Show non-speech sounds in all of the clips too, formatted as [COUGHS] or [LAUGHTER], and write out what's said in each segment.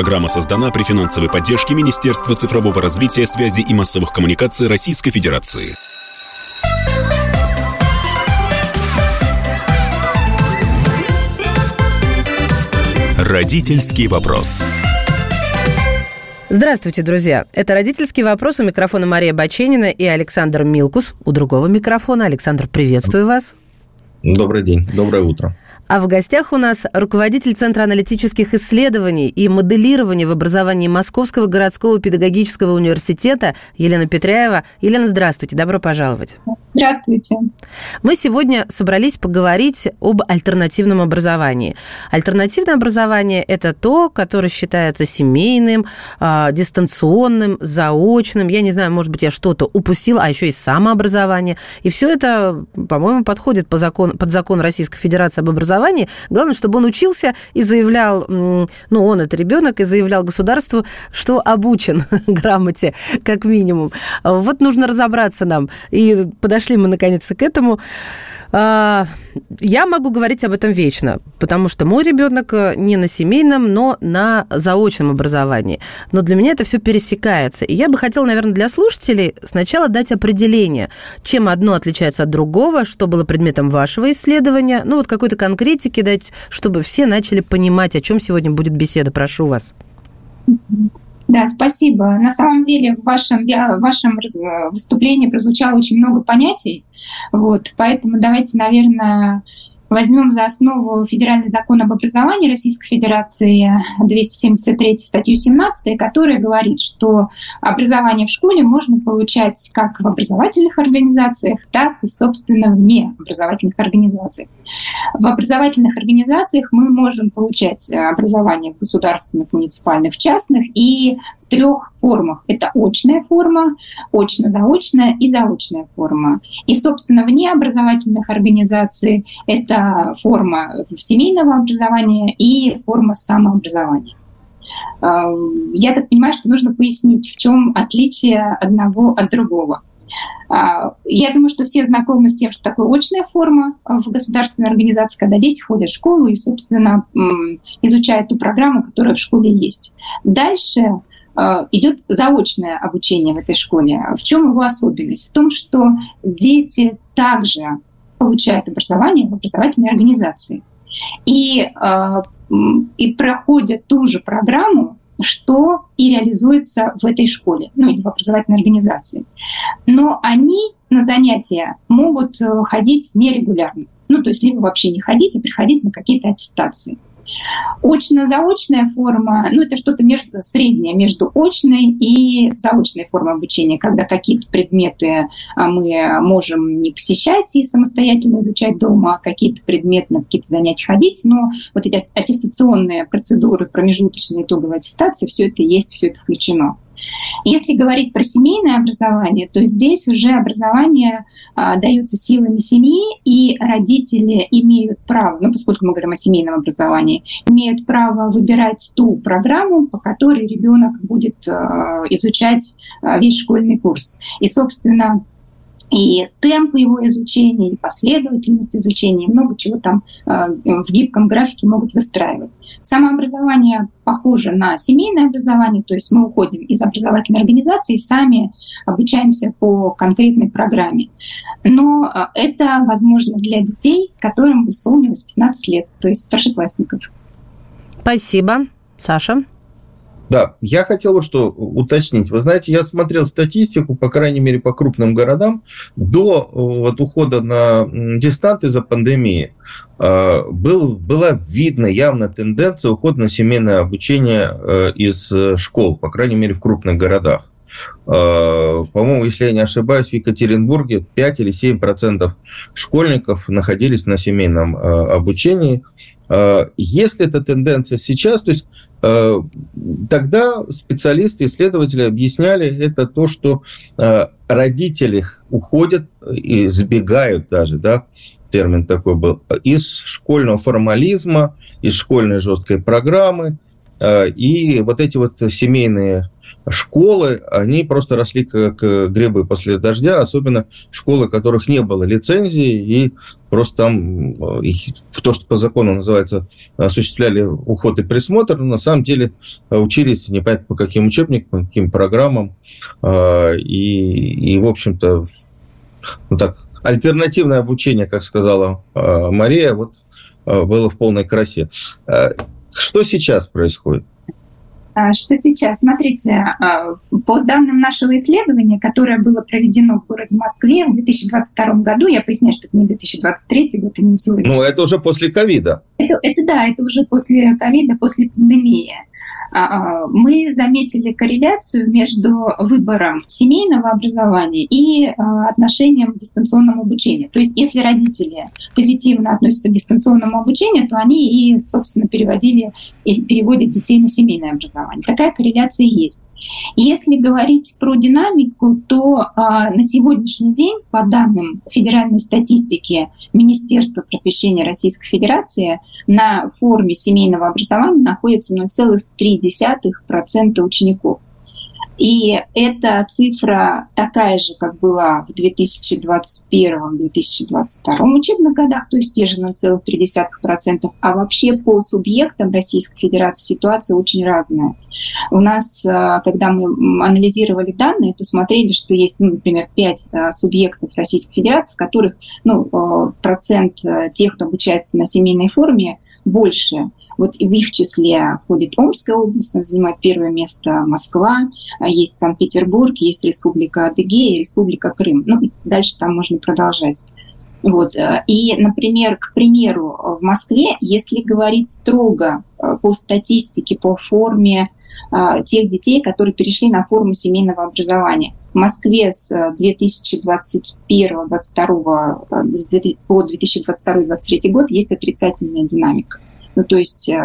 Программа создана при финансовой поддержке Министерства цифрового развития, связи и массовых коммуникаций Российской Федерации. Родительский вопрос. Здравствуйте, друзья. Это «Родительский вопрос». У микрофона Мария Баченина и Александр Милкус. У другого микрофона. Александр, приветствую вас. Добрый день, доброе утро. А в гостях у нас руководитель Центра аналитических исследований и моделирования в образовании Московского городского педагогического университета Елена Петряева. Елена, здравствуйте, добро пожаловать. Здравствуйте. Мы сегодня собрались поговорить об альтернативном образовании. Альтернативное образование – это то, которое считается семейным, а, дистанционным, заочным. Я не знаю, может быть, я что-то упустила, а еще и самообразование. И все это, по-моему, подходит по закон, под закон Российской Федерации об образовании. Главное, чтобы он учился и заявлял, ну, он это ребенок, и заявлял государству, что обучен [LAUGHS] грамоте, как минимум. Вот нужно разобраться нам. И подошли мы наконец-то к этому. А, я могу говорить об этом вечно, потому что мой ребенок э, не на семейном, но на заочном образовании. Но для меня это все пересекается. И я бы хотела, наверное, для слушателей сначала дать определение, чем одно отличается от другого, что было предметом вашего исследования. Ну, вот какой-то конкретики дать, чтобы все начали понимать, о чем сегодня будет беседа. Прошу вас. Да, спасибо. На самом деле в вашем, в вашем выступлении прозвучало очень много понятий, вот, поэтому давайте, наверное, возьмем за основу Федеральный закон об образовании Российской Федерации 273 статью 17, которая говорит, что образование в школе можно получать как в образовательных организациях, так и, собственно, вне образовательных организаций. В образовательных организациях мы можем получать образование в государственных, муниципальных, частных и в трех формах. Это очная форма, очно-заочная и заочная форма. И, собственно, вне образовательных организаций это форма семейного образования и форма самообразования. А, я так понимаю, что нужно пояснить, в чем отличие одного от другого. А, я думаю, что все знакомы с тем, что такое очная форма в государственной организации, когда дети ходят в школу и, собственно, изучают ту программу, которая в школе есть. Дальше идет заочное обучение в этой школе. В чем его особенность? В том, что дети также получают образование в образовательной организации. И, э, и проходят ту же программу, что и реализуется в этой школе, ну или в образовательной организации. Но они на занятия могут э, ходить нерегулярно. Ну, то есть либо вообще не ходить, а приходить на какие-то аттестации. Очно-заочная форма, ну, это что-то между, среднее между очной и заочной формой обучения, когда какие-то предметы а, мы можем не посещать и самостоятельно изучать дома, а какие-то предметы на какие-то занятия ходить, но вот эти аттестационные процедуры, промежуточные итоговые аттестации, все это есть, все это включено. Если говорить про семейное образование, то здесь уже образование а, дается силами семьи, и родители имеют право, ну, поскольку мы говорим о семейном образовании, имеют право выбирать ту программу, по которой ребенок будет а, изучать а, весь школьный курс. И, собственно, и темп его изучения, и последовательность изучения, и много чего там э, в гибком графике могут выстраивать. Самообразование похоже на семейное образование, то есть мы уходим из образовательной организации и сами обучаемся по конкретной программе. Но э, это возможно для детей, которым исполнилось 15 лет, то есть старшеклассников. Спасибо. Саша? Да, я хотел бы что уточнить. Вы знаете, я смотрел статистику, по крайней мере, по крупным городам, до вот, ухода на дистант из-за пандемии э, был, была видна явно тенденция ухода на семейное обучение э, из школ, по крайней мере, в крупных городах. Э, по-моему, если я не ошибаюсь, в Екатеринбурге 5 или 7 процентов школьников находились на семейном обучении. Если эта тенденция сейчас, то есть Э, тогда специалисты, исследователи объясняли это то, что э, родители уходят и сбегают даже, да, термин такой был, из школьного формализма, из школьной жесткой программы, И вот эти вот семейные школы, они просто росли как грибы после дождя, особенно школы, которых не было лицензии, и просто там их, то, что по закону называется, осуществляли уход и присмотр, но на самом деле учились непонятно по каким учебникам, по каким программам, и, и в общем-то, ну так, альтернативное обучение, как сказала Мария, вот было в полной красе. Что сейчас происходит? А, что сейчас? Смотрите, а, по данным нашего исследования, которое было проведено в городе Москве в 2022 году, я поясняю, что это не 2023 год, и не Ну, это уже после ковида. Это, это да, это уже после ковида, после пандемии. А, а, мы заметили корреляцию между выбором семейного образования и а, отношением к дистанционному обучению. То есть если родители позитивно относятся к дистанционному обучению, то они и, собственно, переводили или переводят детей на семейное образование. Такая корреляция есть. Если говорить про динамику, то а, на сегодняшний день, по данным федеральной статистики Министерства просвещения Российской Федерации, на форме семейного образования находится 0,3% учеников. И эта цифра такая же, как была в 2021-2022 учебных годах, то есть те же 0,3%. А вообще по субъектам Российской Федерации ситуация очень разная. У нас, э, когда мы анализировали данные, то смотрели, что есть, ну, например, 5 э, субъектов Российской Федерации, в которых ну, э, процент тех, кто обучается на семейной форме, больше. Вот и в их числе входит Омская область, она занимает первое место Москва, а есть Санкт-Петербург, есть Республика Адыгея, Республика Крым. Ну, и дальше там можно продолжать. Вот. Э, и, например, к примеру, в Москве, если говорить строго э, по статистике, по форме э, тех детей, которые перешли на форму семейного образования, в Москве с 2021 2022 по 2022-2023 год есть отрицательная динамика. Ну, то есть э,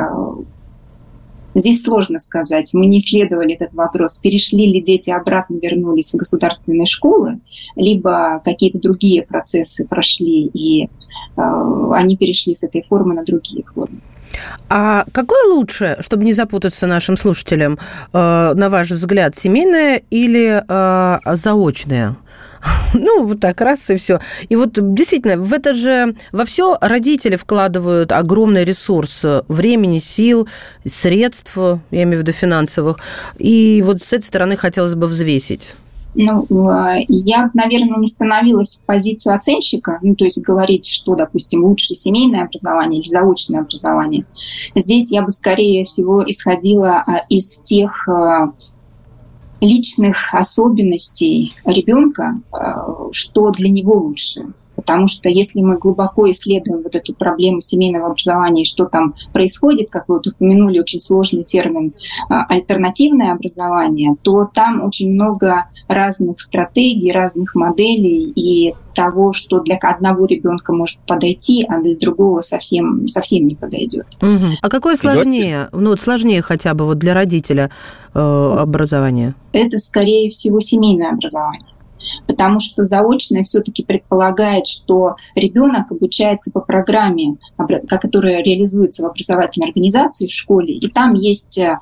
Здесь сложно сказать. Мы не исследовали этот вопрос. Перешли ли дети обратно, вернулись в государственные школы, либо какие-то другие процессы прошли, и э, они перешли с этой формы на другие формы. А какое лучше, чтобы не запутаться нашим слушателям, э, на ваш взгляд, семейное или э, заочное? Ну, вот так, раз и все. И вот действительно, в это же, во все родители вкладывают огромный ресурс времени, сил, средств, я имею в виду финансовых. И вот с этой стороны хотелось бы взвесить. Ну, э, я, наверное, не становилась в позицию оценщика, ну, то есть говорить, что, допустим, лучше семейное образование или заочное образование. Здесь я бы, скорее всего, исходила а, из тех э, личных особенностей ребенка, э, что для него лучше. Потому что если мы глубоко исследуем вот эту проблему семейного образования и что там происходит, как вы вот упомянули очень сложный термин а, альтернативное образование, то там очень много разных стратегий, разных моделей и того, что для одного ребенка может подойти, а для другого совсем, совсем не подойдет. Угу. А какое сложнее, ну вот сложнее хотя бы вот для родителя э, образование? Это, скорее всего, семейное образование потому что заочное все-таки предполагает, что ребенок обучается по программе, которая реализуется в образовательной организации в школе, и там есть э,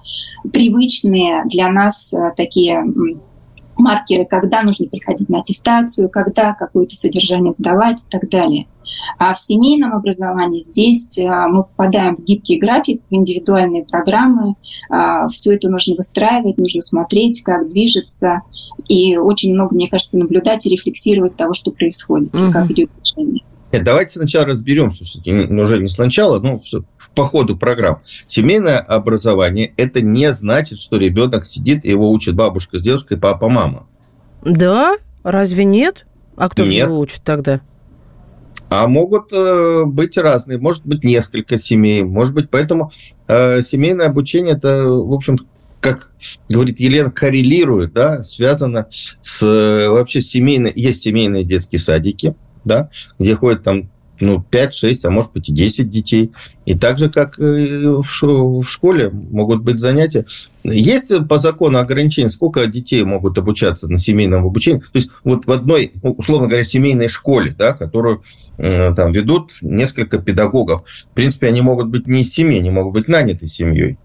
привычные для нас э, такие маркеры, когда нужно приходить на аттестацию, когда какое-то содержание сдавать и так далее. А в семейном образовании здесь э, мы попадаем в гибкий график, в индивидуальные программы. Все это нужно выстраивать, нужно смотреть, как движется и очень много, мне кажется, наблюдать и рефлексировать того, что происходит, угу. как идет движение. Нет, давайте сначала разберемся, уже не сначала, но по ходу программ. Семейное образование – это не значит, что ребенок сидит и его учит бабушка с дедушкой, папа, мама. Да? Разве нет? А кто нет. же его учит тогда? А могут э, быть разные, может быть несколько семей, может быть, поэтому э, семейное обучение это, в общем, как говорит Елена, коррелирует, да, связано с вообще семейной, есть семейные детские садики, да, где ходят там ну, 5, 6, а может быть и 10 детей. И так же, как в школе могут быть занятия. Есть по закону ограничения, сколько детей могут обучаться на семейном обучении. То есть вот в одной, условно говоря, семейной школе, да, которую э, там ведут несколько педагогов. В принципе, они могут быть не из семьи, они могут быть наняты семьей.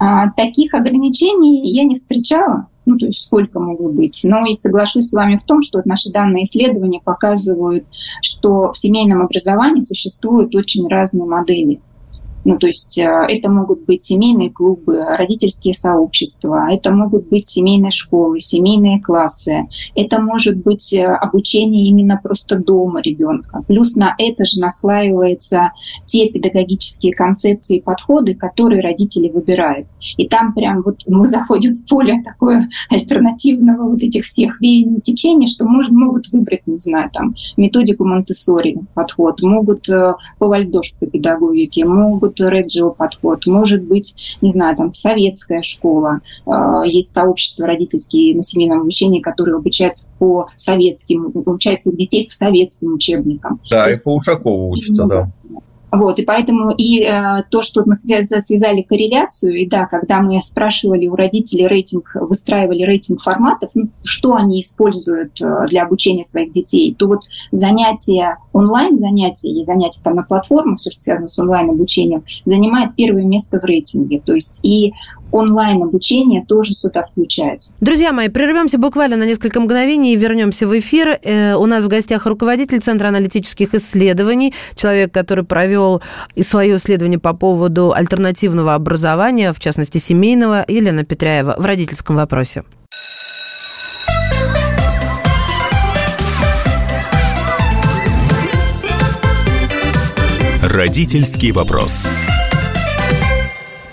А, таких ограничений я не встречала, ну, то есть сколько могут быть. Но и соглашусь с вами в том, что вот наши данные исследования показывают, что в семейном образовании существуют очень разные модели. Ну, то есть э, это могут быть семейные клубы, родительские сообщества, это могут быть семейные школы, семейные классы, это может быть э, обучение именно просто дома ребенка. Плюс на это же наслаиваются те педагогические концепции и подходы, которые родители выбирают. И там прям вот мы заходим в поле такое альтернативного вот этих всех веяний течений, что может, могут выбрать, не знаю, там методику монте подход, могут э, по вальдорфской педагогике, могут Реджио подход, может быть, не знаю, там советская школа, а, есть сообщества родительские на семейном обучении, которые обучаются по советским, обучаются у детей по советским учебникам. Да, То и по Ушакову учатся, да. Вот, и поэтому и э, то, что мы связали корреляцию, и да, когда мы спрашивали у родителей рейтинг, выстраивали рейтинг форматов, ну, что они используют э, для обучения своих детей, то вот занятия, онлайн-занятия и занятия там на платформах, все, что связано с онлайн-обучением, занимает первое место в рейтинге. То есть и онлайн-обучение тоже сюда включается. Друзья мои, прервемся буквально на несколько мгновений и вернемся в эфир. Э, у нас в гостях руководитель Центра аналитических исследований, человек, который провел свое исследование по поводу альтернативного образования, в частности семейного, Елена Петряева в родительском вопросе. Родительский вопрос.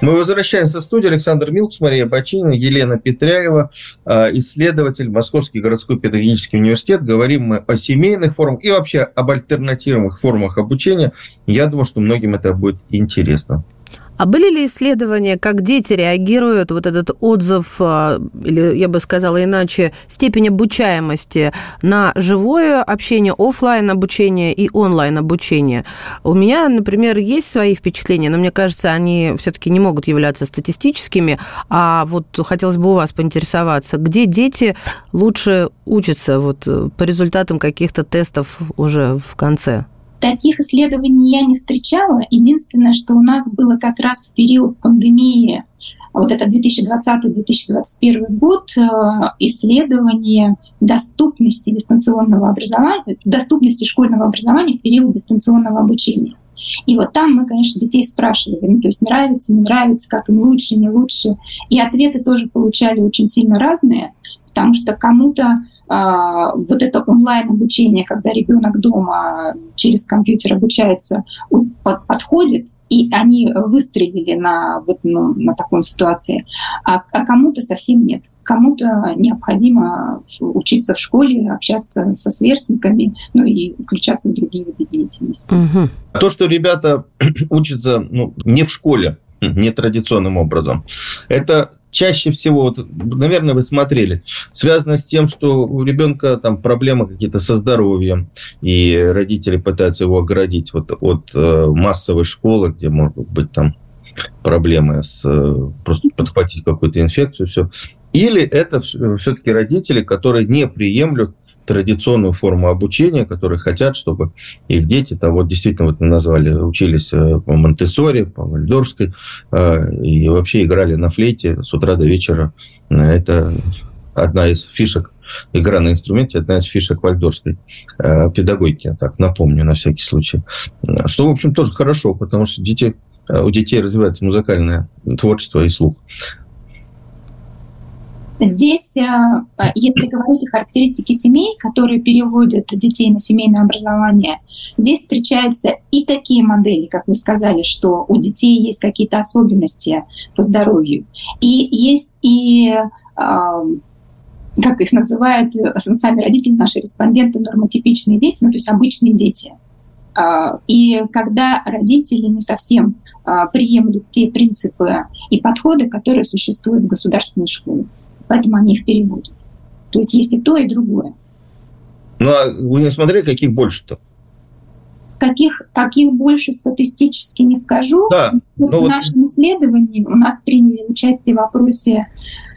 Мы возвращаемся в студию. Александр Милкс, Мария Бочинина, Елена Петряева, а, исследователь Московский городской педагогический университет. Говорим мы о семейных формах и вообще об альтернативных формах обучения. Я думаю, что многим это будет интересно. А были ли исследования, как дети реагируют, вот этот отзыв, а, или я бы сказала иначе, степень обучаемости на живое общение, офлайн обучение и онлайн обучение? У меня, например, есть свои впечатления, но мне кажется, они все-таки не могут являться статистическими. А вот хотелось бы у вас поинтересоваться, где дети лучше учатся вот по результатам каких-то тестов уже в конце? Таких исследований я не встречала. Единственное, что у нас было как раз в период пандемии, вот это 2020-2021 год, э, исследование доступности дистанционного образования, доступности школьного образования в период дистанционного обучения. И вот там мы, конечно, детей спрашивали, ну, то есть нравится, не нравится, как им лучше, не лучше. И ответы тоже получали очень сильно разные, потому что кому-то вот это онлайн-обучение, когда ребенок дома через компьютер обучается, подходит, и они выстрелили на, вот, ну, на такой ситуации, а, а кому-то совсем нет. Кому-то необходимо учиться в школе, общаться со сверстниками, ну и включаться в другие виды деятельности. Угу. То, что ребята [CLEARS THROAT] учатся ну, не в школе, нетрадиционным образом, это чаще всего, вот, наверное, вы смотрели, связано с тем, что у ребенка там проблемы какие-то со здоровьем, и родители пытаются его оградить вот, от э, массовой школы, где могут быть там проблемы с э, просто подхватить какую-то инфекцию, все. Или это все-таки родители, которые не приемлют традиционную форму обучения, которые хотят, чтобы их дети, там вот действительно вот назвали, учились э, по монте по Вальдорфской, э, и вообще играли на флейте с утра до вечера. Это одна из фишек игра на инструменте одна из фишек вальдорской э, педагогики, так напомню на всякий случай. Что, в общем, тоже хорошо, потому что дети, у детей развивается музыкальное творчество и слух. Здесь, э, э, если говорить о характеристике семей, которые переводят детей на семейное образование, здесь встречаются и такие модели, как вы сказали, что у детей есть какие-то особенности по здоровью, и есть и э, как их называют сами родители, наши респонденты, нормотипичные дети, ну, то есть обычные дети. И когда родители не совсем приемлют те принципы и подходы, которые существуют в государственной школе поэтому они их переводят. То есть есть и то, и другое. Ну, а вы не смотрели, каких больше-то? Каких, каких больше статистически не скажу. Да. Вот ну, в вот... нашем исследовании у нас приняли участие в вопросе а,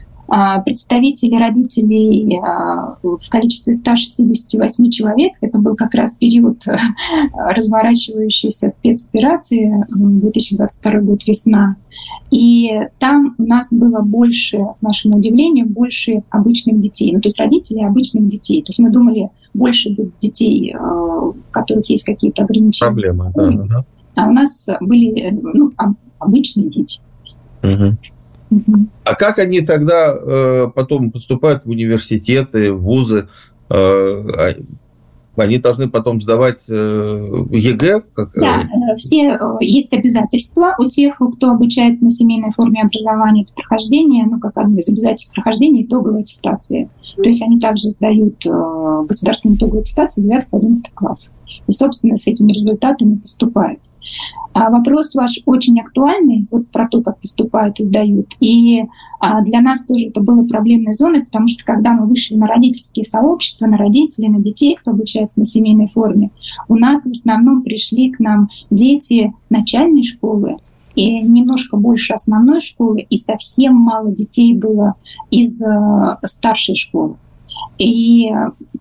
представители родителей а, в количестве 168 человек. Это был как раз период э, разворачивающейся спецоперации, 2022 год, весна. И там у нас было больше, к нашему удивлению, больше обычных детей, ну то есть родителей обычных детей. То есть мы думали, больше будет детей, э, у которых есть какие-то ограничения. Проблемы, да. А у нас были ну, обычные дети. Угу. А как они тогда э, потом поступают в университеты, в вузы? Э, а они должны потом сдавать э, ЕГЭ? Как... Э? Да, э, все есть обязательства у тех, кто обучается на семейной форме образования, это прохождение, ну, как одно из обязательств прохождения итоговой аттестации. То есть они также сдают государственную итоговую аттестацию 9-11 класс. И, собственно, с этими результатами поступают. А вопрос ваш очень актуальный, вот про то, как поступают и сдают. И а, для нас тоже это было проблемной зоной, потому что когда мы вышли на родительские сообщества, на родителей, на детей, кто обучается на семейной форме, у нас в основном пришли к нам дети начальной школы, и немножко больше основной школы, и совсем мало детей было из э, старшей школы. И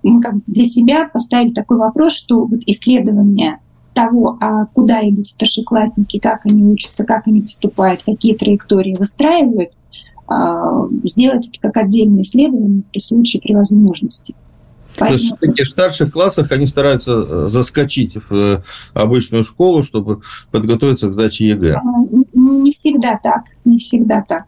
мы как для себя поставили такой вопрос, что вот исследование того, а куда идут старшеклассники, как они учатся, как они поступают, какие траектории выстраивают, а, сделать это как отдельное исследование при случае, при возможности. Поэтому... То есть все-таки в старших классах они стараются э, заскочить в э, обычную школу, чтобы подготовиться к сдаче ЕГЭ? А, не всегда так, не всегда так.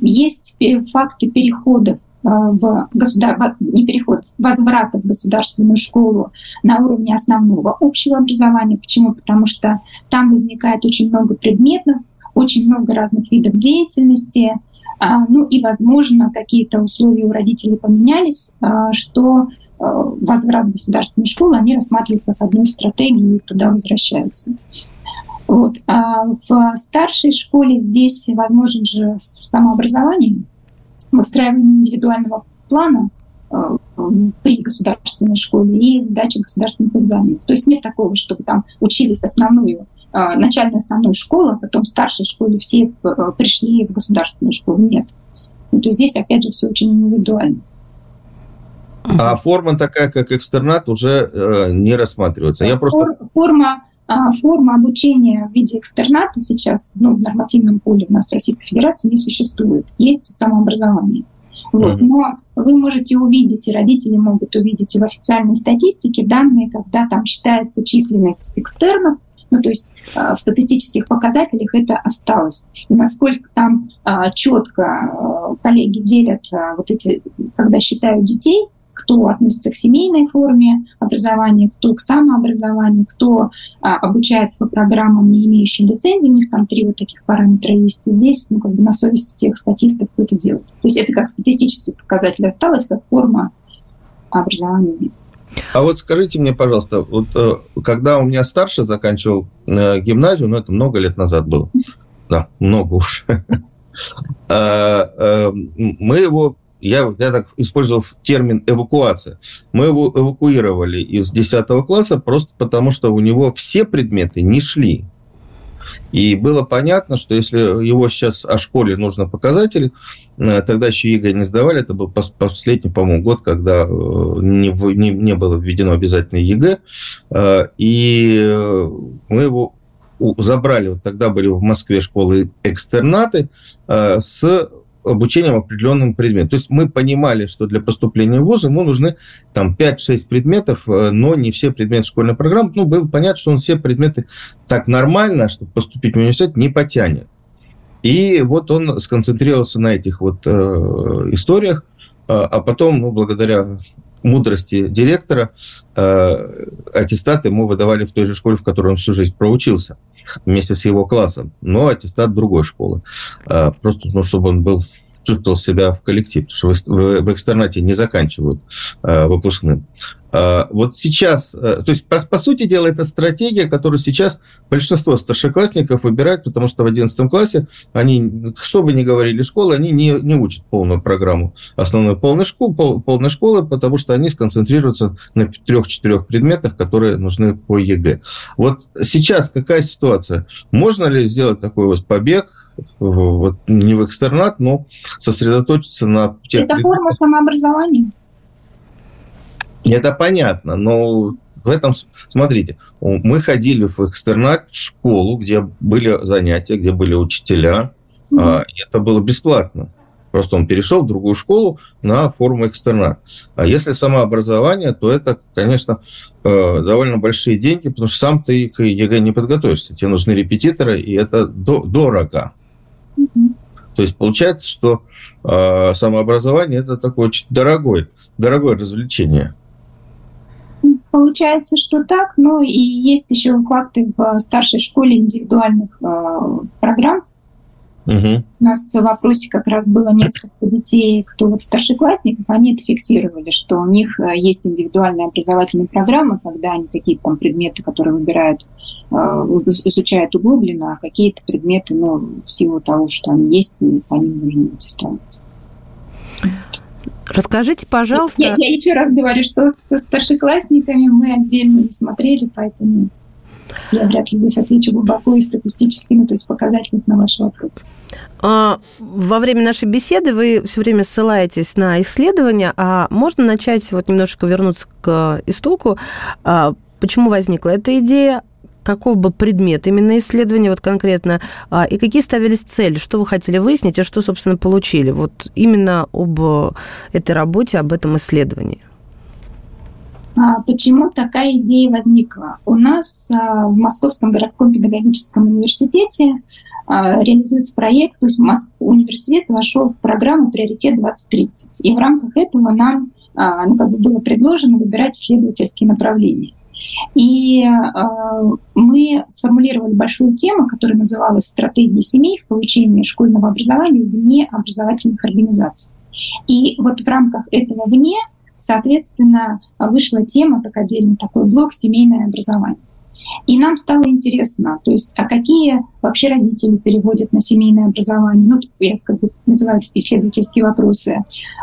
Есть факты переходов в государ... не переход, возврата в государственную школу на уровне основного общего образования. Почему? Потому что там возникает очень много предметов, очень много разных видов деятельности, а, ну и, возможно, какие-то условия у родителей поменялись, а, что э, возврат в государственную школу они рассматривают как одну из стратегий и туда возвращаются. Вот. А в старшей школе здесь возможен же самообразование, выстраивание индивидуального плана э, при государственной школе и сдаче государственных экзаменов. То есть нет такого, чтобы там учились основную э, начальную основную школу, а потом в старшей школе все э, пришли в государственную школу. Нет. Ну, то есть здесь, опять же, все очень индивидуально. А форма такая, как экстернат, уже э, не рассматривается. Я просто... Форма форма обучения в виде экстерната сейчас ну, в нормативном поле у нас в Российской Федерации не существует. Есть самообразование. Вот. Но вы можете увидеть, и родители могут увидеть и в официальной статистике данные, когда там считается численность экстернов, ну, то есть э, в статистических показателях это осталось. И насколько там э, четко э, коллеги делят вот эти, когда считают детей, кто относится к семейной форме образования, кто к самообразованию, кто а, обучается по программам, не имеющим лицензии, у них там три вот таких параметра есть. И здесь ну, как бы на совести тех статистов, кто это делает. То есть это как статистический показатель осталось, как форма образования. А вот скажите мне, пожалуйста, вот э, когда у меня старший заканчивал э, гимназию, ну это много лет назад было, [LAUGHS] да, много уж, [LAUGHS] э, мы его я, я так использовал термин эвакуация. Мы его эвакуировали из 10 класса просто потому, что у него все предметы не шли. И было понятно, что если его сейчас о школе нужно показатели, э, тогда еще ЕГЭ не сдавали, это был последний, по-моему, год, когда э, не, не, не было введено обязательное ЕГЭ, э, и мы его забрали, вот тогда были в Москве школы экстернаты с обучением определенным предметам. То есть мы понимали, что для поступления в ВУЗ ему нужны там 5-6 предметов, э, но не все предметы школьной программы. Ну, было понятно, что он все предметы так нормально, чтобы поступить в университет, не потянет. И вот он сконцентрировался на этих вот э, историях, э, а потом, ну, благодаря мудрости директора, э, аттестат ему выдавали в той же школе, в которой он всю жизнь проучился, вместе с его классом, но аттестат другой школы. Э, просто, ну, чтобы он был чувствовал себя в коллективе, потому что в, в экстернате не заканчивают э, выпускным. Э, вот сейчас, э, то есть, по, по сути дела, это стратегия, которую сейчас большинство старшеклассников выбирают, потому что в 11 классе они, что бы ни говорили школы, они не, не учат полную программу основной полной школы, пол, полной школы, потому что они сконцентрируются на трех-четырех предметах, которые нужны по ЕГЭ. Вот сейчас какая ситуация? Можно ли сделать такой вот побег, вот, не в экстернат, но сосредоточиться на тех... Это форма самообразования. Это понятно, но в этом, смотрите, мы ходили в экстернат, в школу, где были занятия, где были учителя, mm-hmm. это было бесплатно. Просто он перешел в другую школу на форму экстернат. А если самообразование, то это, конечно, э, довольно большие деньги, потому что сам ты к ЕГЭ не подготовишься. Тебе нужны репетиторы, и это дорого. То есть получается, что э, самообразование это такое очень дорогое, дорогое развлечение. Получается, что так, но и есть еще факты в старшей школе индивидуальных э, программ, Угу. У нас в вопросе как раз было несколько детей, кто вот старшеклассников, они это фиксировали, что у них э, есть индивидуальная образовательная программа, когда они какие-то там предметы, которые выбирают, э, изучают углубленно, а какие-то предметы, ну, в силу того, что они есть, и по ним нужно устраиваться. Расскажите, пожалуйста. Я, я еще раз говорю, что со старшеклассниками мы отдельно не смотрели, поэтому я вряд ли здесь отвечу глубоко и статистически, ну, то есть показательно на ваш вопрос. А, во время нашей беседы вы все время ссылаетесь на исследования, а можно начать вот немножко вернуться к истоку. А, почему возникла эта идея? каков был предмет именно исследования вот конкретно, а, и какие ставились цели, что вы хотели выяснить, и что, собственно, получили вот именно об этой работе, об этом исследовании? А, почему такая идея возникла? У нас а, в Московском городском педагогическом университете а, реализуется проект, то есть университет вошел в программу «Приоритет 2030». И в рамках этого нам ну, как бы было предложено выбирать исследовательские направления. И мы сформулировали большую тему, которая называлась «Стратегия семей в получении школьного образования вне образовательных организаций». И вот в рамках этого «вне» Соответственно, вышла тема, как отдельный такой блок «Семейное образование». И нам стало интересно, то есть, а какие вообще родители переводят на семейное образование? Ну, я как бы называю исследовательские вопросы.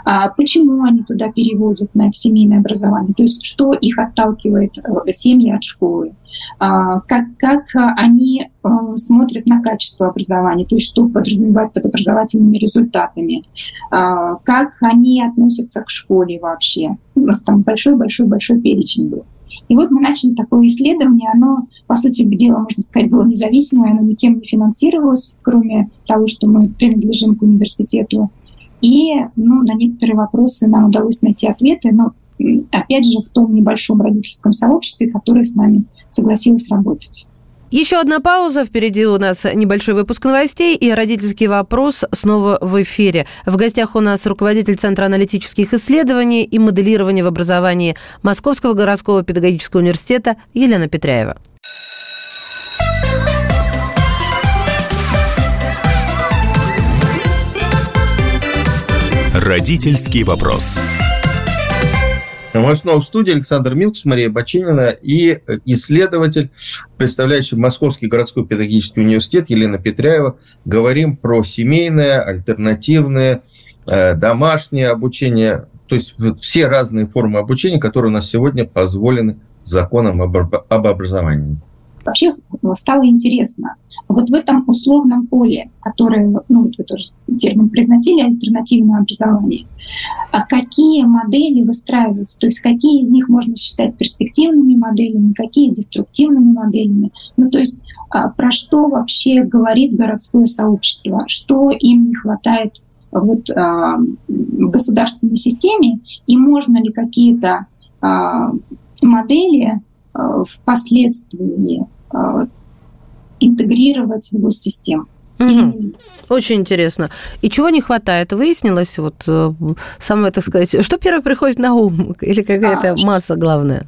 А почему они туда переводят на семейное образование? То есть, что их отталкивает э, семьи от школы? А, как, как они э, смотрят на качество образования, то есть что подразумевают под образовательными результатами, а, как они относятся к школе вообще. У нас там большой-большой-большой перечень был. И вот мы начали такое исследование. Оно, по сути дела, можно сказать, было независимое, оно никем не финансировалось, кроме того, что мы принадлежим к университету. И ну, на некоторые вопросы нам удалось найти ответы, но опять же в том небольшом родительском сообществе, которое с нами согласилось работать. Еще одна пауза. Впереди у нас небольшой выпуск новостей и родительский вопрос снова в эфире. В гостях у нас руководитель Центра аналитических исследований и моделирования в образовании Московского городского педагогического университета Елена Петряева. Родительский вопрос. Мы снова в студии Александр Милкс, Мария Бочинина и исследователь, представляющий Московский городской педагогический университет Елена Петряева. Говорим про семейное, альтернативное, э, домашнее обучение, то есть все разные формы обучения, которые у нас сегодня позволены законом об образовании. Вообще стало интересно, вот в этом условном поле, которое, ну вот вы тоже термин произносили, альтернативное образование, а какие модели выстраиваются, то есть какие из них можно считать перспективными моделями, какие деструктивными моделями, ну то есть а, про что вообще говорит городское сообщество, что им не хватает вот, а, в государственной системе, и можно ли какие-то а, модели впоследствии интегрировать в госсистему. Угу. Очень интересно. И чего не хватает? Выяснилось, вот э, самое, так сказать, что первое приходит на ум? Или какая-то а, масса главная?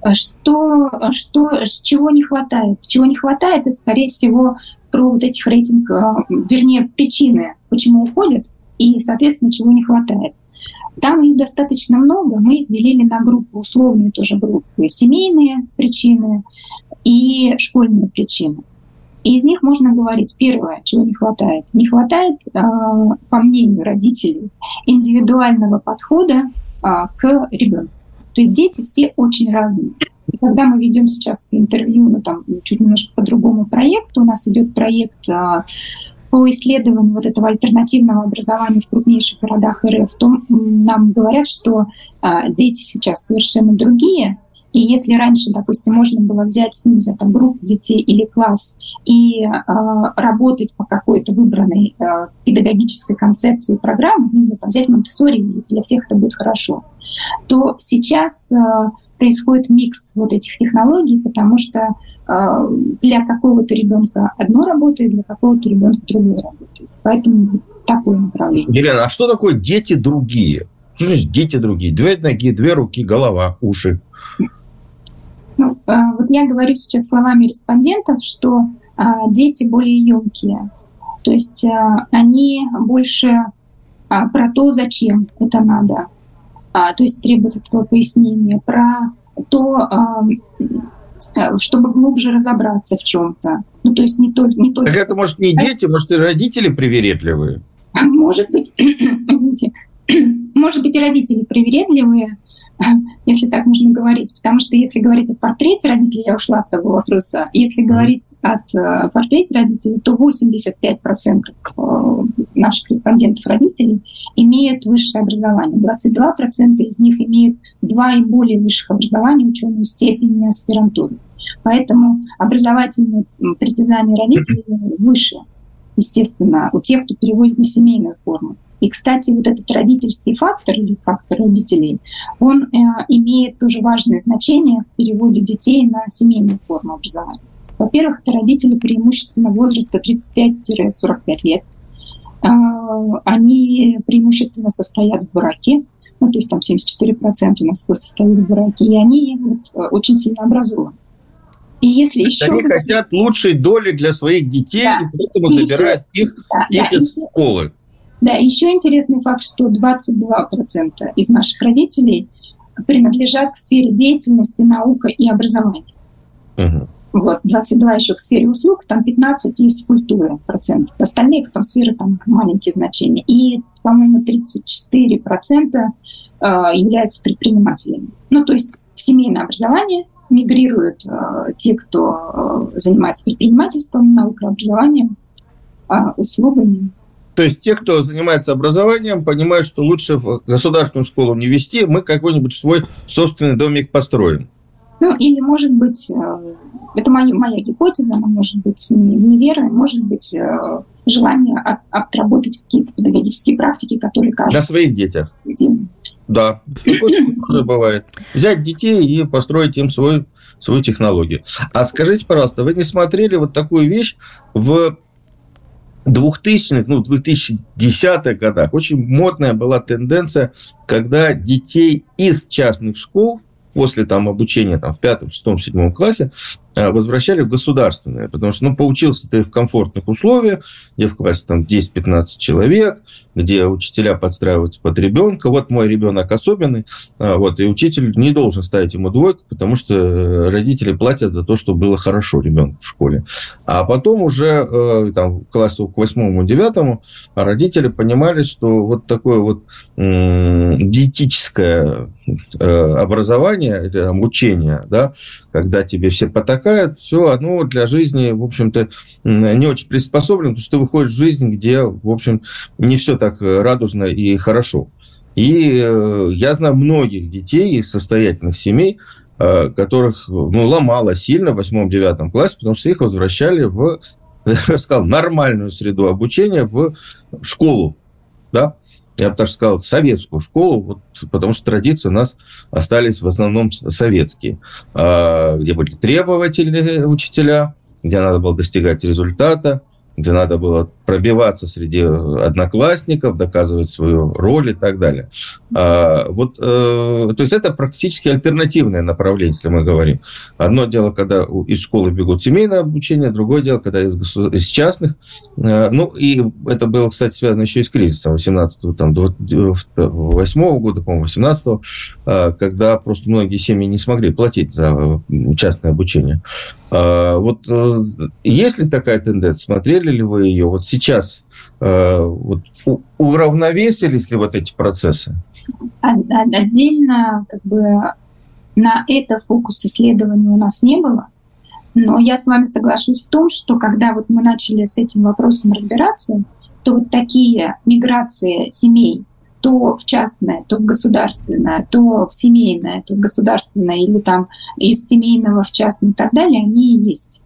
А что, что, чего не хватает? Чего не хватает, это, скорее всего, про вот этих рейтинг, а, вернее, причины, почему уходят, и, соответственно, чего не хватает. Там их достаточно много. Мы их делили на группы, условные тоже группы. Семейные причины и школьные причины. И из них можно говорить, первое, чего не хватает. Не хватает, а, по мнению родителей, индивидуального подхода а, к ребенку. То есть дети все очень разные. И когда мы ведем сейчас интервью, ну там чуть немножко по другому проекту, у нас идет проект а, по исследованию вот этого альтернативного образования в крупнейших городах РФ, то нам говорят, что дети сейчас совершенно другие, и если раньше, допустим, можно было взять, знаю, там, группу детей или класс и э, работать по какой-то выбранной э, педагогической концепции программы, ну, знаю, там, взять Монтессори, для всех это будет хорошо, то сейчас э, происходит микс вот этих технологий, потому что э, для какого-то ребенка одно работает, для какого-то ребенка другое работает. Поэтому такое направление. Елена, а что такое дети другие? Что значит дети другие? Две ноги, две руки, голова, уши. Ну, э, вот я говорю сейчас словами респондентов, что э, дети более емкие. То есть э, они больше про то, зачем это надо. То есть требуют этого пояснения. Про то, чтобы глубже разобраться в чем-то. Ну, то есть не только... Не только... Так это, может, не дети, может, и родители привередливые? Может быть, [CLEARS THROAT] извините, [CLEARS THROAT] может быть, и родители привередливые, [LAUGHS] если так можно говорить. Потому что если говорить о портрете родителей, я ушла от того вопроса, если говорить от э, портрета родителей, то 85% э, наших респондентов родителей имеют высшее образование. 22% из них имеют два и более высших образований, ученую степень и аспирантуру. Поэтому образовательные притязания родителей [LAUGHS] выше, естественно, у тех, кто переводит на семейную форму. И, кстати, вот этот родительский фактор или фактор родителей, он э, имеет тоже важное значение в переводе детей на семейную форму образования. Во-первых, это родители преимущественно возраста 35-45 лет. Э, они преимущественно состоят в браке, ну, то есть там 74% у нас состоят в браке, и они вот, э, очень сильно образованы. И если еще... Они хотят лучшей доли для своих детей, да. и поэтому и забирают еще... их, да, их да, из школы. Да, еще интересный факт, что 22% из наших родителей принадлежат к сфере деятельности наука и образования. Угу. Вот, 22 еще к сфере услуг, там 15 из культуры процентов. Остальные потом сферы там маленькие значения. И, по-моему, 34 процента э, являются предпринимателями. Ну, то есть в семейное образование мигрируют э, те, кто э, занимается предпринимательством, наукой, образованием, э, услугами то есть те, кто занимается образованием, понимают, что лучше в государственную школу не вести, мы какой-нибудь свой собственный домик построим. Ну, или, может быть, э, это моя, моя гипотеза, она может быть неверной, может быть, э, желание от, отработать какие-то педагогические практики, которые кажутся... На своих детях. Детям. Да, [LAUGHS] такое бывает. Взять детей и построить им свою, свою технологию. А скажите, пожалуйста, вы не смотрели вот такую вещь в 2000-х, ну, 2010-х годах. Очень модная была тенденция, когда детей из частных школ после там, обучения там, в пятом, шестом, седьмом классе возвращали в государственное, потому что, ну, поучился ты в комфортных условиях, где в классе там 10-15 человек, где учителя подстраиваются под ребенка. Вот мой ребенок особенный, а, вот, и учитель не должен ставить ему двойку, потому что родители платят за то, чтобы было хорошо ребенку в школе. А потом уже э, там, к классу к восьмому, девятому родители понимали, что вот такое вот диетическое э, образование, или обучение, да, когда тебе все потакают, все, оно для жизни, в общем-то, не очень приспособлено, потому что ты выходишь в жизнь, где, в общем, не все так радужно и хорошо. И э, я знаю многих детей из состоятельных семей, э, которых ну, ломало сильно в восьмом-девятом классе, потому что их возвращали в, [LAUGHS] я сказал, нормальную среду обучения в школу. Да? Я бы даже сказал, советскую школу, вот, потому что традиции у нас остались в основном советские, а, где были требовательные учителя, где надо было достигать результата, где надо было пробиваться среди одноклассников, доказывать свою роль и так далее. А, вот, э, то есть это практически альтернативное направление, если мы говорим. Одно дело, когда из школы бегут семейное обучение, другое дело, когда из, из частных. Э, ну, и это было, кстати, связано еще и с кризисом 18 там, 8 года, по-моему, 18 э, когда просто многие семьи не смогли платить за частное обучение. Вот есть ли такая тенденция? Смотрели ли вы ее? Вот сейчас э, вот, уравновесились ли вот эти процессы? Отдельно как бы на это фокус исследования у нас не было. Но я с вами соглашусь в том, что когда вот мы начали с этим вопросом разбираться, то вот такие миграции семей то в частное, то в государственное, то в семейное, то в государственное, или там из семейного в частное и так далее, они и есть.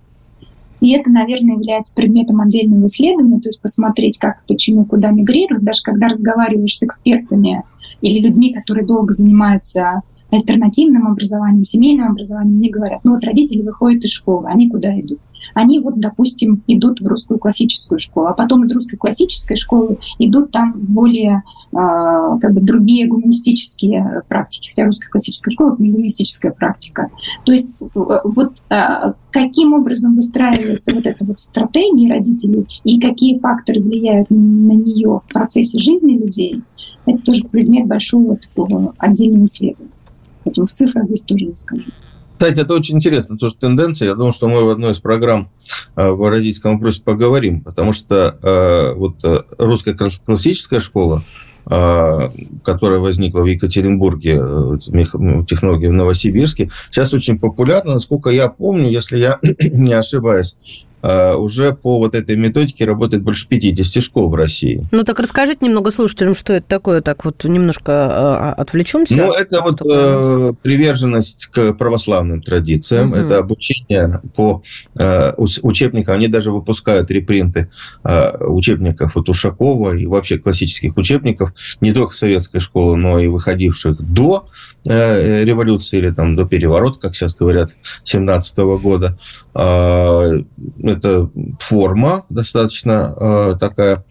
И это, наверное, является предметом отдельного исследования, то есть посмотреть, как, почему, куда мигрируют. Даже когда разговариваешь с экспертами или людьми, которые долго занимаются альтернативным образованием, семейным образованием, мне говорят, ну вот родители выходят из школы, они куда идут? Они вот, допустим, идут в русскую классическую школу, а потом из русской классической школы идут там в более э, как бы другие гуманистические практики. Хотя русская классическая школа — это не гуманистическая практика. То есть э, вот э, каким образом выстраивается вот эта вот стратегия родителей и какие факторы влияют на нее в процессе жизни людей, это тоже предмет большого такого отдельного исследования. Поэтому в цифрах здесь тоже не скажу. Кстати, это очень интересно, тоже тенденция. Я думаю, что мы в одной из программ э, в родительском вопросе поговорим, потому что э, вот э, русская классическая школа, которая возникла в Екатеринбурге, технологии в Новосибирске, сейчас очень популярна, насколько я помню, если я [CLEARS THROAT] не ошибаюсь, уже по вот этой методике работает больше 50 школ в России. Ну так расскажите немного слушателям, что это такое, так вот немножко э, отвлечемся. Ну это вот э, приверженность к православным традициям, угу. это обучение по э, учебникам, они даже выпускают репринты э, учебников от Ушакова и вообще классических учебников, не только советской школы, но и выходивших до э, революции или там до переворота, как сейчас говорят, 17 года. Э, это форма достаточно э, такая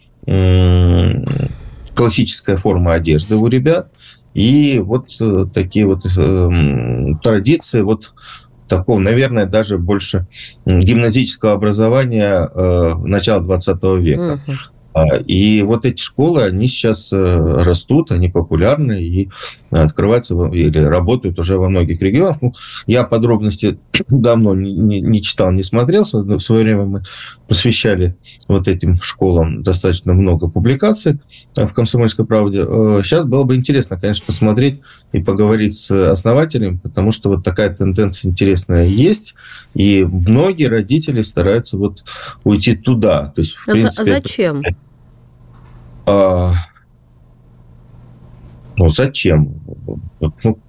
классическая форма одежды у ребят. И вот э, такие вот э, традиции, вот такого, наверное, даже больше гимназического образования э, начала 20 века. Uh-huh. А, и вот эти школы, они сейчас э, растут, они популярны и открываются или работают уже во многих регионах. Ну, я подробности [COUGHS] давно не, не, не читал, не смотрел. В свое время мы посвящали вот этим школам достаточно много публикаций в «Комсомольской правде». Сейчас э, было бы интересно, конечно, посмотреть и поговорить с основателем, потому что вот такая тенденция интересная есть, и многие родители стараются вот уйти туда. То есть, в принципе, Зачем? Это а, ну, зачем? Ну,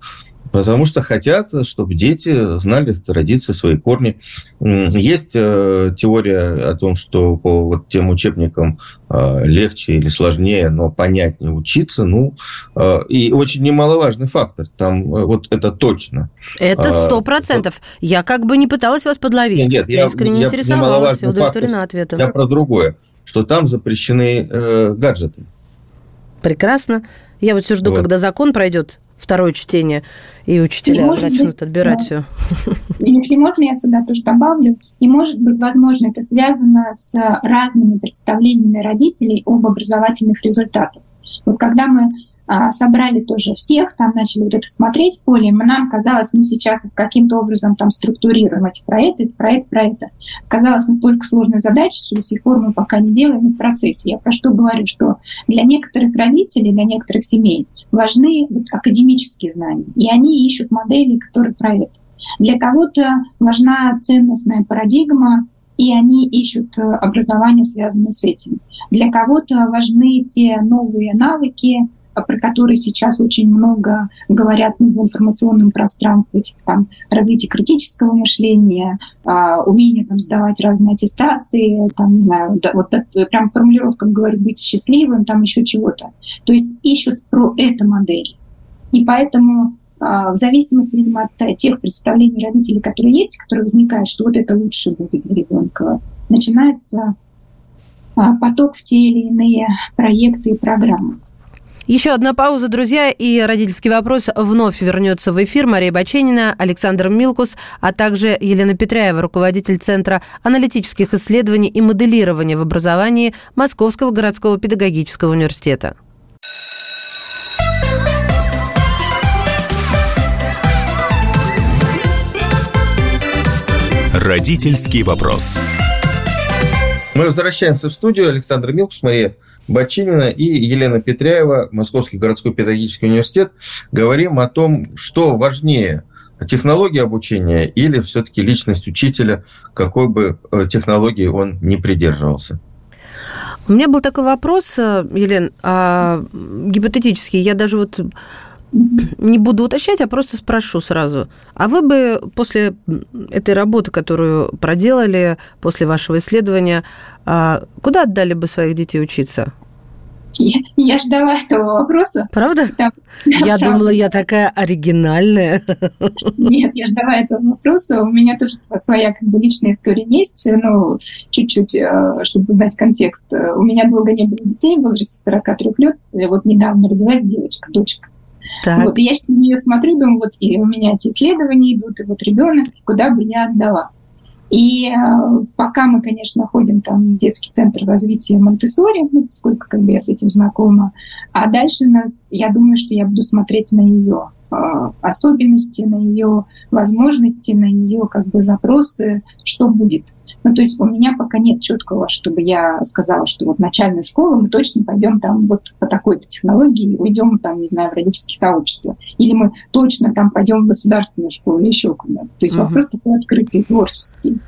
потому что хотят, чтобы дети знали традиции, свои корни. Есть э, теория о том, что по вот тем учебникам э, легче или сложнее, но понятнее учиться. Ну, э, и очень немаловажный фактор. Там вот это точно. Это сто процентов. Я как бы не пыталась вас подловить. Нет, я, я искренне я, интересовалась и удовлетворена фактор, ответом. Я про другое что там запрещены э, гаджеты. Прекрасно. Я вот все жду, вот. когда закон пройдет, второе чтение, и учителя и начнут быть, отбирать да. все. Если можно, я сюда тоже добавлю. И может быть, возможно, это связано с разными представлениями родителей об образовательных результатах. Вот когда мы собрали тоже всех, там начали вот это смотреть поле, нам казалось, мы сейчас каким-то образом там структурируем эти проекты, это проект про это. Казалось настолько сложной задачей, что до сих пор мы пока не делаем в процессе. Я про что говорю, что для некоторых родителей, для некоторых семей важны вот академические знания, и они ищут модели, которые про это. Для кого-то важна ценностная парадигма, и они ищут э, образование, связанное с этим. Для кого-то важны те новые навыки, про которые сейчас очень много говорят ну, в информационном пространстве, типа там развитие критического мышления, а, умение там сдавать разные аттестации, там, не знаю, вот да, прям формулировка, говорю, быть счастливым, там еще чего-то. То есть ищут про эту модель. И поэтому а, в зависимости, видимо, от тех представлений родителей, которые есть, которые возникают, что вот это лучше будет для ребенка, начинается поток в те или иные проекты и программы. Еще одна пауза, друзья, и родительский вопрос вновь вернется в эфир. Мария Баченина, Александр Милкус, а также Елена Петряева, руководитель Центра аналитических исследований и моделирования в образовании Московского городского педагогического университета. Родительский вопрос. Мы возвращаемся в студию. Александр Милкус, Мария Бачинина и Елена Петряева, Московский городской педагогический университет, говорим о том, что важнее технология обучения или все-таки личность учителя, какой бы э, технологии он не придерживался. У меня был такой вопрос, э, Елен, а, гипотетический. Я даже вот не буду уточнять, а просто спрошу сразу. А вы бы после этой работы, которую проделали, после вашего исследования, а, куда отдали бы своих детей учиться? Я, я ждала этого вопроса. Правда? Да. Я Правда. думала, я такая оригинальная. Нет, я ждала этого вопроса. У меня тоже своя как бы личная история есть, но чуть-чуть, э, чтобы знать контекст. У меня долго не было детей в возрасте 43 лет. Вот недавно родилась девочка, дочка. Так. Вот, и я на нее смотрю, думаю, вот и у меня эти исследования идут, и вот ребенок, куда бы я отдала. И э, пока мы, конечно, ходим там в детский центр развития Монтессори, ну, поскольку как бы я с этим знакома, а дальше нас, я думаю, что я буду смотреть на ее особенности, на ее возможности, на ее как бы запросы, что будет. Ну, то есть у меня пока нет четкого, чтобы я сказала, что вот начальную школу мы точно пойдем там вот по такой-то технологии, уйдем там, не знаю, в родительские сообщества. Или мы точно там пойдем в государственную школу или еще куда-то. То есть угу. вопрос такой открытый, творческий.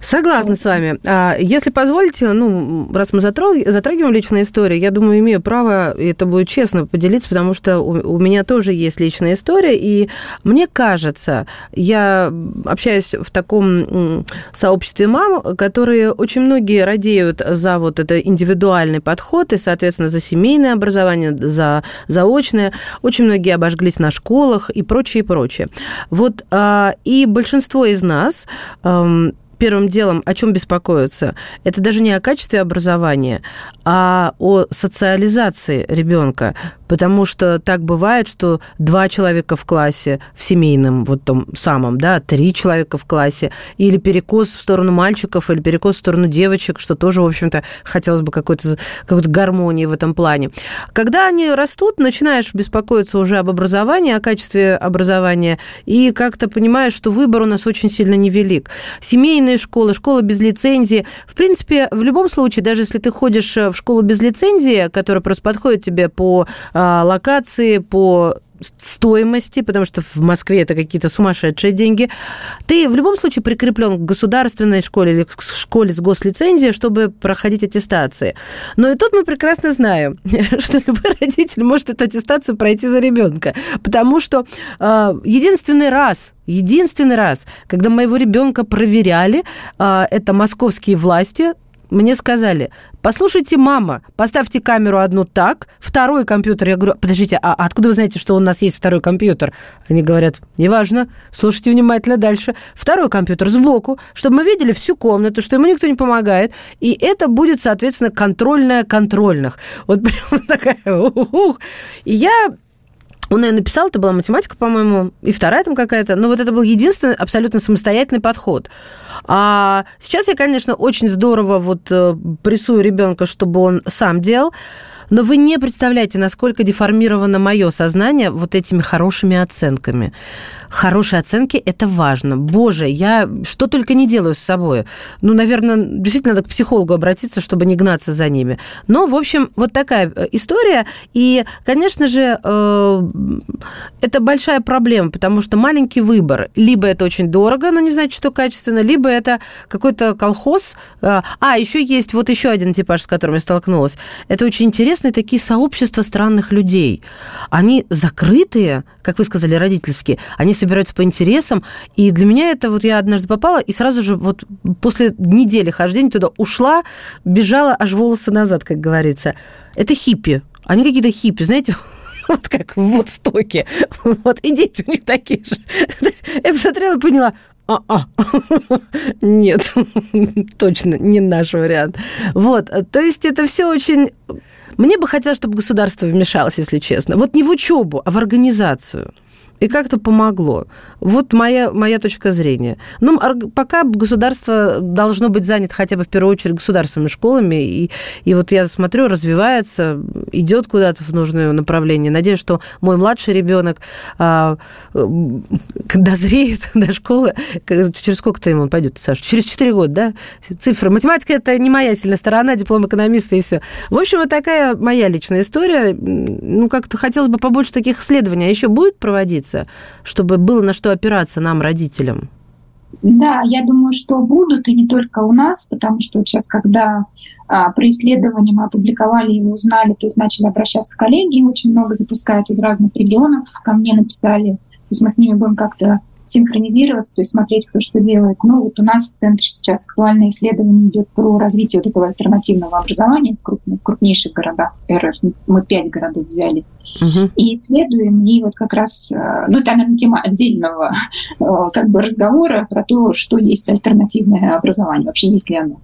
Согласна с вами. А, если позволите, ну, раз мы затрагиваем личные истории, я думаю, имею право, и это будет честно поделиться, потому что у меня тоже есть личная история, и мне кажется, я общаюсь в таком сообществе мам, которые очень многие радеют за вот это индивидуальный подход и, соответственно, за семейное образование, за заочное. Очень многие обожглись на школах и прочее, и прочее. Вот, а, и большинство из нас первым делом о чем беспокоиться? Это даже не о качестве образования, а о социализации ребенка. Потому что так бывает, что два человека в классе, в семейном вот том самом, да, три человека в классе, или перекос в сторону мальчиков, или перекос в сторону девочек, что тоже, в общем-то, хотелось бы какой-то какой гармонии в этом плане. Когда они растут, начинаешь беспокоиться уже об образовании, о качестве образования, и как-то понимаешь, что выбор у нас очень сильно невелик. Семейные школы, школы без лицензии. В принципе, в любом случае, даже если ты ходишь в школу без лицензии, которая просто подходит тебе по а, локации, по стоимости, потому что в Москве это какие-то сумасшедшие деньги. Ты в любом случае прикреплен к государственной школе или к школе с гослицензией, чтобы проходить аттестации. Но и тут мы прекрасно знаем, [LAUGHS] что любой родитель может эту аттестацию пройти за ребенка, потому что э, единственный раз Единственный раз, когда моего ребенка проверяли, а, это московские власти мне сказали, послушайте, мама, поставьте камеру одну так, второй компьютер. Я говорю, подождите, а откуда вы знаете, что у нас есть второй компьютер? Они говорят, неважно, слушайте внимательно дальше. Второй компьютер сбоку, чтобы мы видели всю комнату, что ему никто не помогает. И это будет, соответственно, контрольная контрольных. Вот прям [LAUGHS] такая, ух, И я он ее написал, это была математика, по-моему, и вторая там какая-то. Но вот это был единственный абсолютно самостоятельный подход. А сейчас я, конечно, очень здорово вот э, прессую ребенка, чтобы он сам делал. Но вы не представляете, насколько деформировано мое сознание вот этими хорошими оценками. Хорошие оценки – это важно. Боже, я что только не делаю с собой. Ну, наверное, действительно надо к психологу обратиться, чтобы не гнаться за ними. Но, в общем, вот такая э, история. И, конечно же, э, это большая проблема, потому что маленький выбор. Либо это очень дорого, но не значит, что качественно, либо это какой-то колхоз. Э, а, еще есть вот еще один типаж, с которым я столкнулась. Это очень интересные такие сообщества странных людей. Они закрытые, как вы сказали, родительские. Они собираются по интересам. И для меня это вот я однажды попала, и сразу же вот после недели хождения туда ушла, бежала аж волосы назад, как говорится. Это хиппи. Они какие-то хиппи, знаете, [LAUGHS] вот как в Вудстоке. Вот, и дети у них такие же. [LAUGHS] Я посмотрела и поняла, а-а. [LAUGHS] Нет, точно не наш вариант. Вот, то есть это все очень... Мне бы хотелось, чтобы государство вмешалось, если честно. Вот не в учебу, а в организацию и как-то помогло. Вот моя, моя точка зрения. Ну, пока государство должно быть занято хотя бы в первую очередь государственными школами, и, и вот я смотрю, развивается, идет куда-то в нужное направление. Надеюсь, что мой младший ребенок а, дозреет до школы. Через сколько time он пойдет, Саша? Через 4 года, да? Цифры. Математика – это не моя сильная сторона, диплом экономиста и все. В общем, вот такая моя личная история. Ну, как-то хотелось бы побольше таких исследований. А еще будет проводиться? Ситуация, чтобы было на что опираться нам, родителям? Да, я думаю, что будут, и не только у нас, потому что вот сейчас, когда а, про исследование мы опубликовали его, узнали, то есть начали обращаться коллеги, очень много запускают из разных регионов, ко мне написали, то есть мы с ними будем как-то синхронизироваться, то есть смотреть, кто что делает. Ну, вот у нас в центре сейчас актуальное исследование идет про развитие вот этого альтернативного образования в, крупных, в крупнейших городах РФ. Мы пять городов взяли. Угу. И исследуем, и вот как раз, э, ну, это, наверное, тема отдельного э, как бы разговора про то, что есть альтернативное образование, вообще есть ли оно.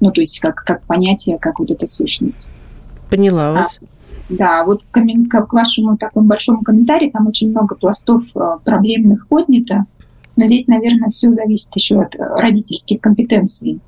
Ну, то есть как, как понятие, как вот эта сущность. Поняла вас. А, да, вот к, вашему такому большому комментарию, там очень много пластов э, проблемных поднято, но здесь, наверное, все зависит еще от родительских компетенций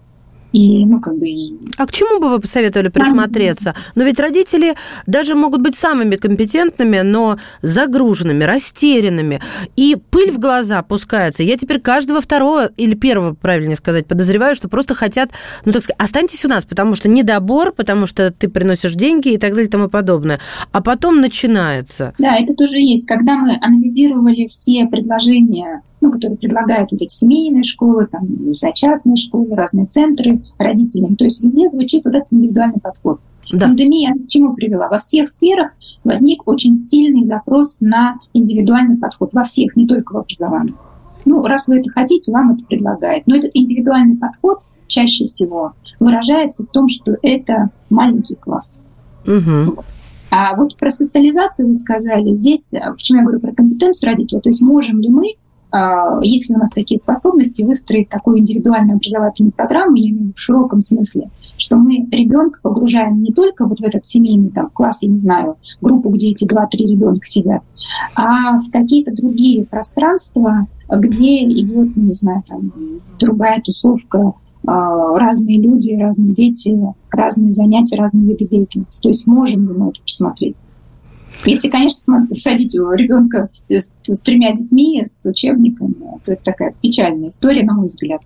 и, ну, как бы... А к чему бы вы посоветовали присмотреться? Но ведь родители даже могут быть самыми компетентными, но загруженными, растерянными. И пыль в глаза пускается. Я теперь каждого второго, или первого, правильнее сказать, подозреваю, что просто хотят, ну, так сказать, останьтесь у нас, потому что недобор, потому что ты приносишь деньги и так далее и тому подобное. А потом начинается. Да, это тоже есть. Когда мы анализировали все предложения ну, которые предлагают вот эти семейные школы, там, за частные школы, разные центры родителям. То есть везде звучит вот этот индивидуальный подход. Да. Пандемия к чему привела? Во всех сферах возник очень сильный запрос на индивидуальный подход. Во всех, не только в образовании. Ну, раз вы это хотите, вам это предлагают. Но этот индивидуальный подход чаще всего выражается в том, что это маленький класс. Угу. А вот про социализацию вы сказали. Здесь, почему я говорю про компетенцию родителя, то есть можем ли мы а, если у нас такие способности, выстроить такую индивидуальную образовательную программу, я имею в широком смысле, что мы ребенка погружаем не только вот в этот семейный там, класс, я не знаю, группу, где эти два-три ребенка сидят, а в какие-то другие пространства, где идет, ну, не знаю, там, другая тусовка, а, разные люди, разные дети, разные занятия, разные виды деятельности. То есть можем ли мы это посмотреть? Если, конечно, садить ребенка с, с тремя детьми, с учебниками, то это такая печальная история, на мой взгляд.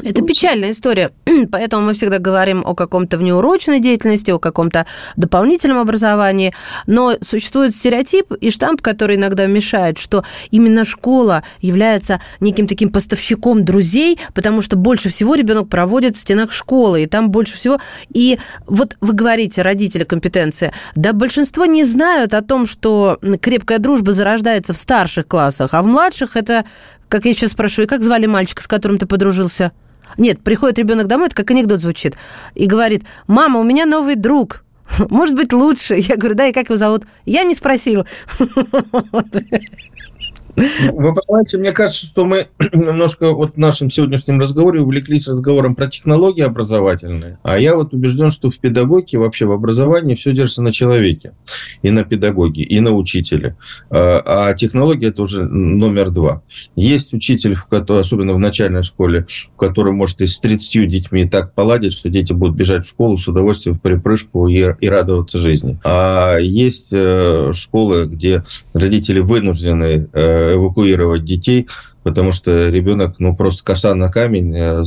Это печальная история, [CLEARS THROAT] поэтому мы всегда говорим о каком-то внеурочной деятельности, о каком-то дополнительном образовании, но существует стереотип и штамп, который иногда мешает, что именно школа является неким таким поставщиком друзей, потому что больше всего ребенок проводит в стенах школы, и там больше всего... И вот вы говорите, родители компетенции, да большинство не знают о том, что крепкая дружба зарождается в старших классах, а в младших это как я сейчас спрашиваю, как звали мальчика, с которым ты подружился? Нет, приходит ребенок домой, это как анекдот звучит, и говорит, мама, у меня новый друг, [LAUGHS] может быть, лучше. Я говорю, да, и как его зовут? Я не спросил. [LAUGHS] Вы понимаете, мне кажется, что мы [CLEARS THROAT] немножко вот в нашем сегодняшнем разговоре увлеклись разговором про технологии образовательные, а я вот убежден, что в педагогике, вообще в образовании все держится на человеке, и на педагоге, и на учителе. А, а технология – это уже номер два. Есть учитель, который, особенно в начальной школе, в котором может и с 30 детьми так поладить, что дети будут бежать в школу с удовольствием в припрыжку и, и радоваться жизни. А есть э, школы, где родители вынуждены э, эвакуировать детей, потому что ребенок, ну, просто коса на камень э,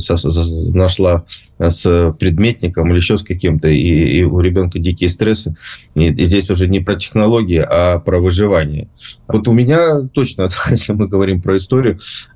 нашла с предметником или еще с каким-то, и, и у ребенка дикие стрессы. И, и здесь уже не про технологии, а про выживание. Вот у меня точно, [LAUGHS] если мы говорим про историю, э,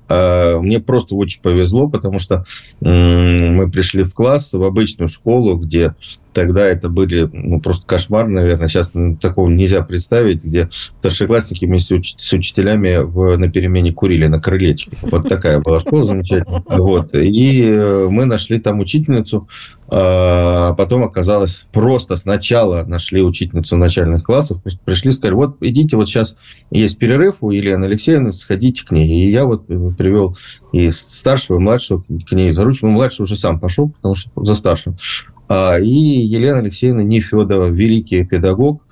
мне просто очень повезло, потому что мы пришли в класс, в обычную школу, где тогда это были ну, просто кошмар, наверное. Сейчас такого нельзя представить, где старшеклассники вместе с учителями в, на перемене курили на крылечке. Вот такая была школа замечательная. Вот. И э, мы нашли там учительницу, а потом оказалось просто сначала нашли учительницу начальных классов, пришли, сказали, вот идите, вот сейчас есть перерыв у Елены Алексеевны, сходите к ней. И я вот привел и старшего, и младшего к ней за ручку. Ну, младший уже сам пошел, потому что за старшим. А, и Елена Алексеевна Нефедова, великий педагог,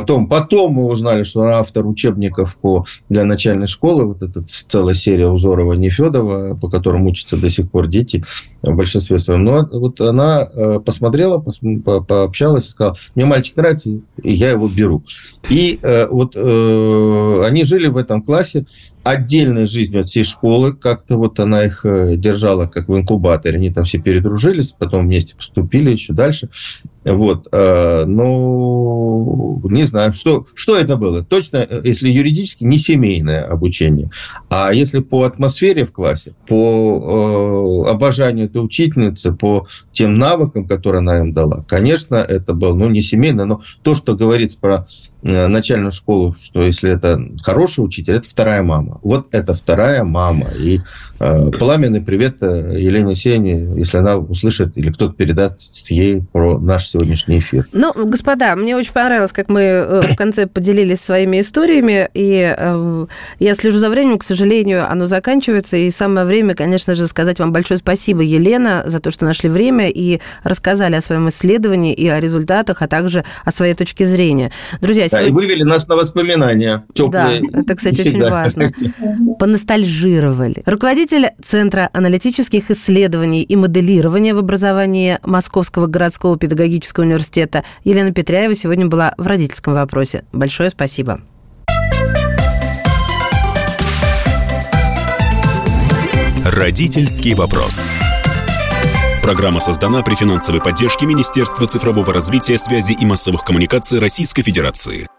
Потом, потом мы узнали, что автор учебников по, для начальной школы, вот эта целая серия Узорова Нефедова, по которым учатся до сих пор дети в большинстве своем. Но вот она э, посмотрела, пообщалась и сказала, мне мальчик нравится, и я его беру. И э, вот э, они жили в этом классе, отдельной жизнью от всей школы. Как-то вот она их э, держала как в инкубаторе. Они там все передружились, потом вместе поступили еще дальше. Вот. Э, ну, не знаю, что, что это было. Точно, э, если юридически, не семейное обучение. А если по атмосфере в классе, по э, обожанию этой учительницы, по тем навыкам, которые она им дала, конечно, это было, ну, не семейное, но то, что говорится про Э, начальную школу, что если это хороший учитель, это вторая мама. Вот это вторая мама. И пламенный привет э, Елене Сене, если она услышит или кто-то передаст ей про наш сегодняшний эфир. Ну, господа, мне очень понравилось, как мы э, в конце поделились своими историями, и э, я слежу за временем, к сожалению, оно заканчивается, и самое время, конечно же, сказать вам большое спасибо, Елена, за то, что нашли время и рассказали о своем исследовании и о результатах, а также о своей точке зрения. Друзья, да, сегодня... и вывели нас на воспоминания. Теплые. Да, это, кстати, [LAUGHS] очень важно. Поностальжировали. Руководитель Центра аналитических исследований и моделирования в образовании Московского городского педагогического университета Елена Петряева сегодня была в родительском вопросе. Большое спасибо. Родительский вопрос. Программа создана при финансовой поддержке Министерства цифрового развития, связи и массовых коммуникаций Российской Федерации.